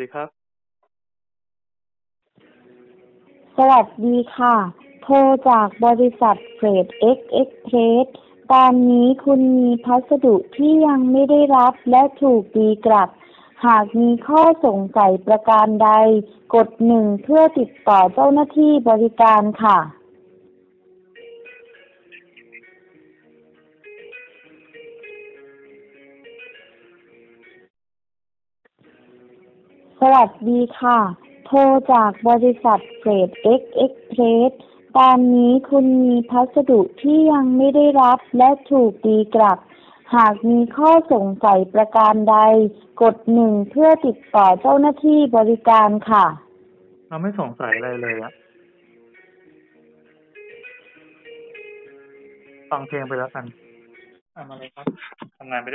ดีครับ สวัสดีค่ะ โทรจากบริษัทเฟรดเอ็กเอ็กเพรสตอนนี้คุณมีพัสดุที่ยังไม่ได้รับและถูกตีกลับ หากมีข้อสงสัยประการใด กดหนึ่งเพื่อติดต่อเจ้าหน้าที่บริการค่ะ สวัสดีค่ะ โทรจากบริษัทเฟรดเอ็กเอ็กเพรสตอนนี้คุณมีพัสดุที่ยังไม่ได้รับและถูกตีกลับ หากมีข้อสงสัยประการใด กดหนึ่งเพื่อติดต่อเจ้าหน้าที่บริการค่ะ เราไม่สงสัยอะไรเลยอะฟังเพลงไปแล้วกันอะมาเลยครับทำงานไปด้วย